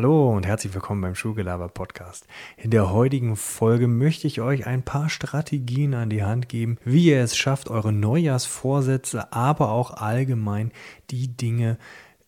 Hallo und herzlich willkommen beim Schulgelaber Podcast. In der heutigen Folge möchte ich euch ein paar Strategien an die Hand geben, wie ihr es schafft, eure Neujahrsvorsätze, aber auch allgemein die Dinge,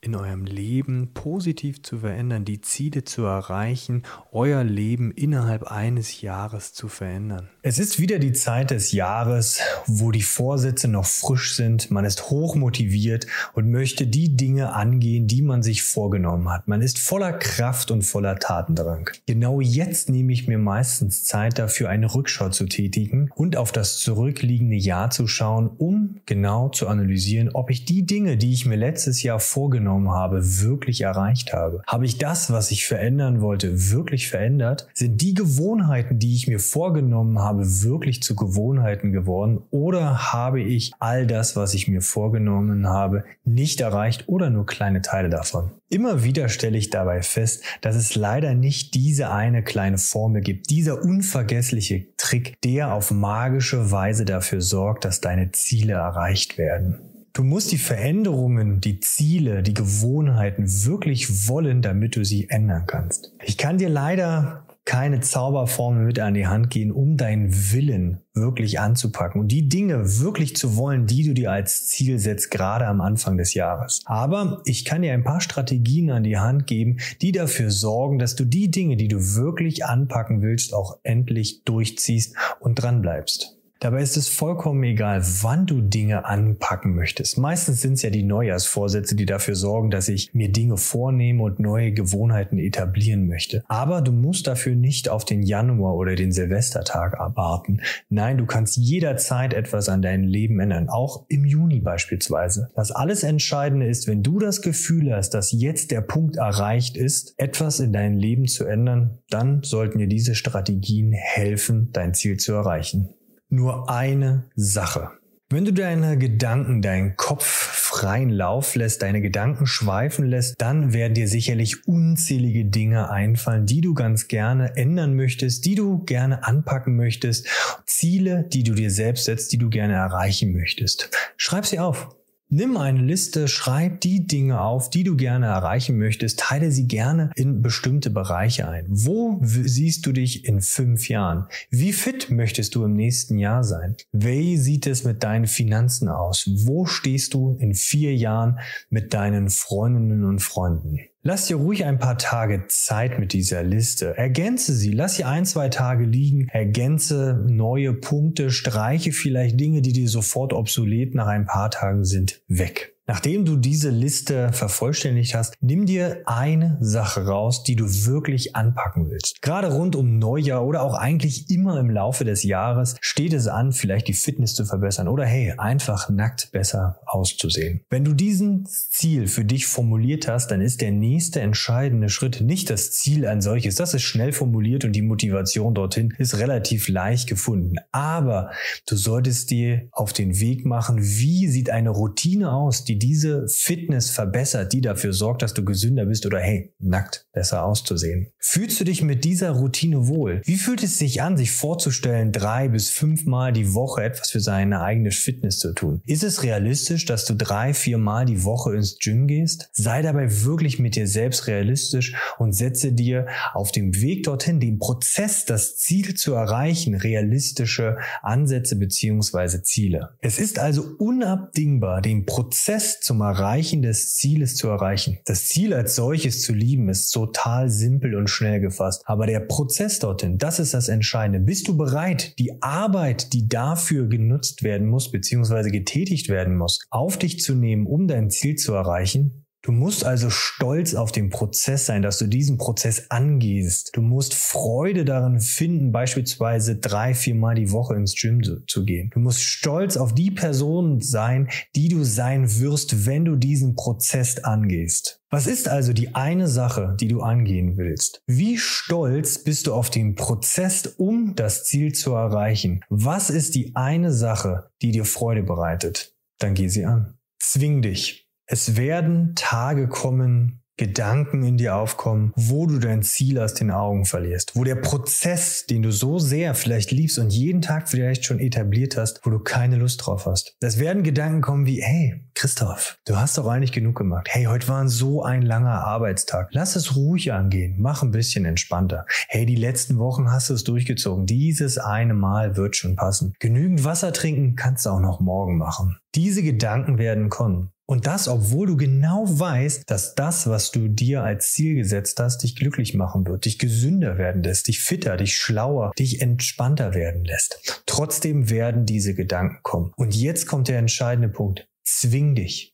in eurem Leben positiv zu verändern, die Ziele zu erreichen, euer Leben innerhalb eines Jahres zu verändern. Es ist wieder die Zeit des Jahres, wo die Vorsätze noch frisch sind, man ist hoch motiviert und möchte die Dinge angehen, die man sich vorgenommen hat. Man ist voller Kraft und voller Tatendrang. Genau jetzt nehme ich mir meistens Zeit dafür, eine Rückschau zu tätigen und auf das zurückliegende Jahr zu schauen, um genau zu analysieren, ob ich die Dinge, die ich mir letztes Jahr vorgenommen vorgenommen habe, wirklich erreicht habe? Habe ich das, was ich verändern wollte, wirklich verändert? Sind die Gewohnheiten, die ich mir vorgenommen habe, wirklich zu Gewohnheiten geworden? Oder habe ich all das, was ich mir vorgenommen habe, nicht erreicht oder nur kleine Teile davon? Immer wieder stelle ich dabei fest, dass es leider nicht diese eine kleine Formel gibt, dieser unvergessliche Trick, der auf magische Weise dafür sorgt, dass deine Ziele erreicht werden. Du musst die Veränderungen, die Ziele, die Gewohnheiten wirklich wollen, damit du sie ändern kannst. Ich kann dir leider keine Zauberformel mit an die Hand gehen, um deinen Willen wirklich anzupacken und die Dinge wirklich zu wollen, die du dir als Ziel setzt, gerade am Anfang des Jahres. Aber ich kann dir ein paar Strategien an die Hand geben, die dafür sorgen, dass du die Dinge, die du wirklich anpacken willst, auch endlich durchziehst und dran bleibst. Dabei ist es vollkommen egal, wann du Dinge anpacken möchtest. Meistens sind es ja die Neujahrsvorsätze, die dafür sorgen, dass ich mir Dinge vornehme und neue Gewohnheiten etablieren möchte. Aber du musst dafür nicht auf den Januar oder den Silvestertag warten. Nein, du kannst jederzeit etwas an deinem Leben ändern, auch im Juni beispielsweise. Das alles Entscheidende ist, wenn du das Gefühl hast, dass jetzt der Punkt erreicht ist, etwas in deinem Leben zu ändern, dann sollten dir diese Strategien helfen, dein Ziel zu erreichen nur eine Sache. Wenn du deine Gedanken, deinen Kopf freien Lauf lässt, deine Gedanken schweifen lässt, dann werden dir sicherlich unzählige Dinge einfallen, die du ganz gerne ändern möchtest, die du gerne anpacken möchtest, Ziele, die du dir selbst setzt, die du gerne erreichen möchtest. Schreib sie auf. Nimm eine Liste, schreib die Dinge auf, die du gerne erreichen möchtest, teile sie gerne in bestimmte Bereiche ein. Wo siehst du dich in fünf Jahren? Wie fit möchtest du im nächsten Jahr sein? Wie sieht es mit deinen Finanzen aus? Wo stehst du in vier Jahren mit deinen Freundinnen und Freunden? Lass dir ruhig ein paar Tage Zeit mit dieser Liste. Ergänze sie. Lass sie ein, zwei Tage liegen. Ergänze neue Punkte. Streiche vielleicht Dinge, die dir sofort obsolet nach ein paar Tagen sind, weg. Nachdem du diese Liste vervollständigt hast, nimm dir eine Sache raus, die du wirklich anpacken willst. Gerade rund um Neujahr oder auch eigentlich immer im Laufe des Jahres steht es an, vielleicht die Fitness zu verbessern oder hey, einfach nackt besser auszusehen. Wenn du diesen Ziel für dich formuliert hast, dann ist der nächste entscheidende Schritt nicht das Ziel an solches. Das ist schnell formuliert und die Motivation dorthin ist relativ leicht gefunden. Aber du solltest dir auf den Weg machen, wie sieht eine Routine aus, die diese Fitness verbessert, die dafür sorgt, dass du gesünder bist oder hey, nackt besser auszusehen. Fühlst du dich mit dieser Routine wohl? Wie fühlt es sich an, sich vorzustellen, drei bis fünfmal die Woche etwas für seine eigene Fitness zu tun? Ist es realistisch, dass du drei, viermal die Woche ins Gym gehst? Sei dabei wirklich mit dir selbst realistisch und setze dir auf dem Weg dorthin, den Prozess, das Ziel zu erreichen, realistische Ansätze beziehungsweise Ziele. Es ist also unabdingbar, den Prozess Prozess zum Erreichen des Zieles zu erreichen. Das Ziel als solches zu lieben ist total simpel und schnell gefasst. Aber der Prozess dorthin, das ist das Entscheidende. Bist du bereit, die Arbeit, die dafür genutzt werden muss, beziehungsweise getätigt werden muss, auf dich zu nehmen, um dein Ziel zu erreichen? Du musst also stolz auf den Prozess sein, dass du diesen Prozess angehst. Du musst Freude darin finden, beispielsweise drei, vier Mal die Woche ins Gym zu, zu, gehen. Du musst stolz auf die Person sein, die du sein wirst, wenn du diesen Prozess angehst. Was ist also die eine Sache, die du angehen willst? Wie stolz bist du auf den Prozess, um das Ziel zu erreichen? Was ist die eine Sache, die dir Freude bereitet? Dann geh sie an. Zwing dich. Es werden Tage kommen, Gedanken in dir aufkommen, wo du dein Ziel aus den Augen verlierst, wo der Prozess, den du so sehr vielleicht liebst und jeden Tag vielleicht schon etabliert hast, wo du keine Lust drauf hast. Das werden Gedanken kommen wie, hey, Christoph, du hast doch eigentlich genug gemacht. Hey, heute war so ein langer Arbeitstag. Lass es ruhig angehen. Mach ein bisschen entspannter. Hey, die letzten Wochen hast du es durchgezogen. Dieses eine Mal wird schon passen. Genügend Wasser trinken kannst du auch noch morgen machen. Diese Gedanken werden kommen. Und das, obwohl du genau weißt, dass das, was du dir als Ziel gesetzt hast, dich glücklich machen wird, dich gesünder werden lässt, dich fitter, dich schlauer, dich entspannter werden lässt. Trotzdem werden diese Gedanken kommen. Und jetzt kommt der entscheidende Punkt. Zwing dich.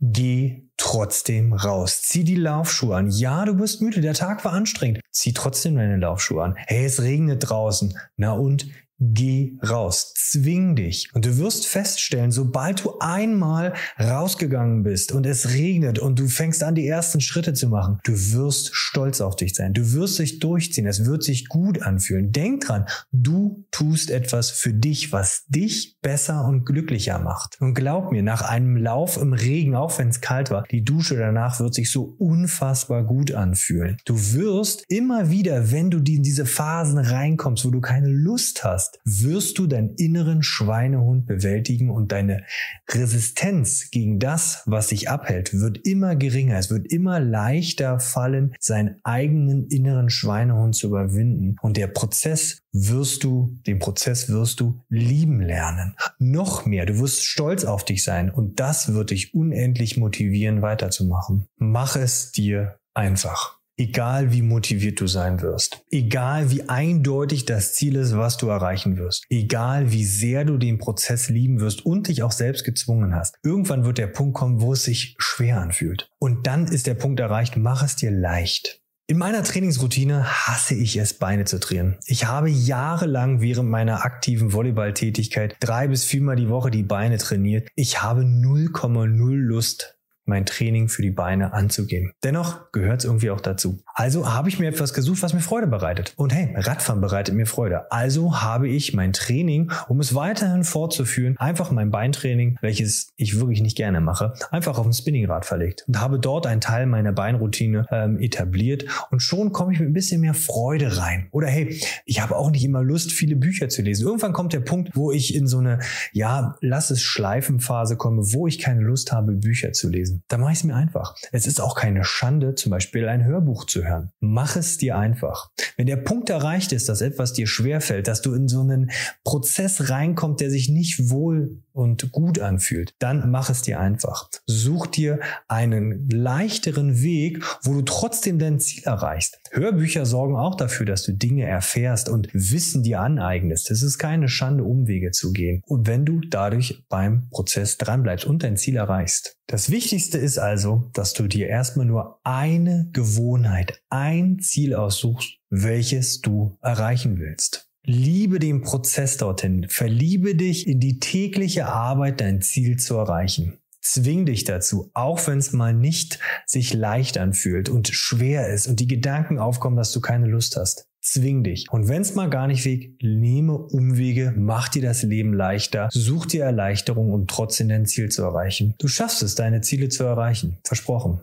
Geh trotzdem raus. Zieh die Laufschuhe an. Ja, du bist müde, der Tag war anstrengend. Zieh trotzdem deine Laufschuhe an. Hey, es regnet draußen. Na und Geh raus, zwing dich. Und du wirst feststellen, sobald du einmal rausgegangen bist und es regnet und du fängst an, die ersten Schritte zu machen, du wirst stolz auf dich sein. Du wirst dich durchziehen. Es wird sich gut anfühlen. Denk dran, du tust etwas für dich, was dich besser und glücklicher macht. Und glaub mir, nach einem Lauf im Regen, auch wenn es kalt war, die Dusche danach wird sich so unfassbar gut anfühlen. Du wirst immer wieder, wenn du in diese Phasen reinkommst, wo du keine Lust hast, hast, wirst du deinen inneren Schweinehund bewältigen und deine Resistenz gegen das, was dich abhält, wird immer geringer. Es wird immer leichter fallen, seinen eigenen inneren Schweinehund zu überwinden. Und der Prozess wirst du, den Prozess wirst du lieben lernen. Noch mehr, du wirst stolz auf dich sein und das wird dich unendlich motivieren, weiterzumachen. Mach es dir einfach. Egal wie motiviert du sein wirst, egal wie eindeutig das Ziel ist, was du erreichen wirst, egal wie sehr du den Prozess lieben wirst und dich auch selbst gezwungen hast, irgendwann wird der Punkt kommen, wo es sich schwer anfühlt. Und dann ist der Punkt erreicht, mach es dir leicht. In meiner Trainingsroutine hasse ich es, Beine zu trainieren. Ich habe jahrelang während meiner aktiven Volleyballtätigkeit drei bis viermal die Woche die Beine trainiert. Ich habe 0,0 Lust, mein Training für die Beine anzugehen. Dennoch gehört es irgendwie auch dazu. Also habe ich mir etwas gesucht, was mir Freude bereitet. Und hey, Radfahren bereitet mir Freude. Also habe ich mein Training, um es weiterhin fortzuführen, einfach mein Beintraining, welches ich wirklich nicht gerne mache, einfach auf ein Spinningrad verlegt und habe dort einen Teil meiner Beinroutine ähm, etabliert und schon komme ich mit ein bisschen mehr Freude rein. Oder hey, ich habe auch nicht immer Lust, viele Bücher zu lesen. Irgendwann kommt der Punkt, wo ich in so eine, ja, lass es schleifen Phase komme, wo ich keine Lust habe, Bücher zu lesen lesen. Da mache ich es mir einfach. Es ist auch keine Schande, zum Beispiel ein Hörbuch zu hören. Mach es dir einfach. Wenn der Punkt erreicht ist, dass etwas dir schwerfällt, dass du in so einen Prozess reinkommst, der sich nicht wohl und gut anfühlt, dann mach es dir einfach. Such dir einen leichteren Weg, wo du trotzdem dein Ziel erreichst. Hörbücher sorgen auch dafür, dass du Dinge erfährst und Wissen dir aneignest. Es ist keine Schande, Umwege zu gehen. Und wenn du dadurch beim Prozess dranbleibst und dein Ziel erreichst. Das Wichtigste ist also, dass du dir erstmal nur eine Gewohnheit, ein Ziel aussuchst, welches du erreichen willst. Liebe den Prozess dorthin. Verliebe dich in die tägliche Arbeit, dein Ziel zu erreichen. Zwing dich dazu, auch wenn es mal nicht sich leicht anfühlt und schwer ist und die Gedanken aufkommen, dass du keine Lust hast. Zwing dich. Und wenn es mal gar nicht weg, nehme Umwege, mach dir das Leben leichter, such dir Erleichterung, um trotzdem dein Ziel zu erreichen. Du schaffst es, deine Ziele zu erreichen. Versprochen.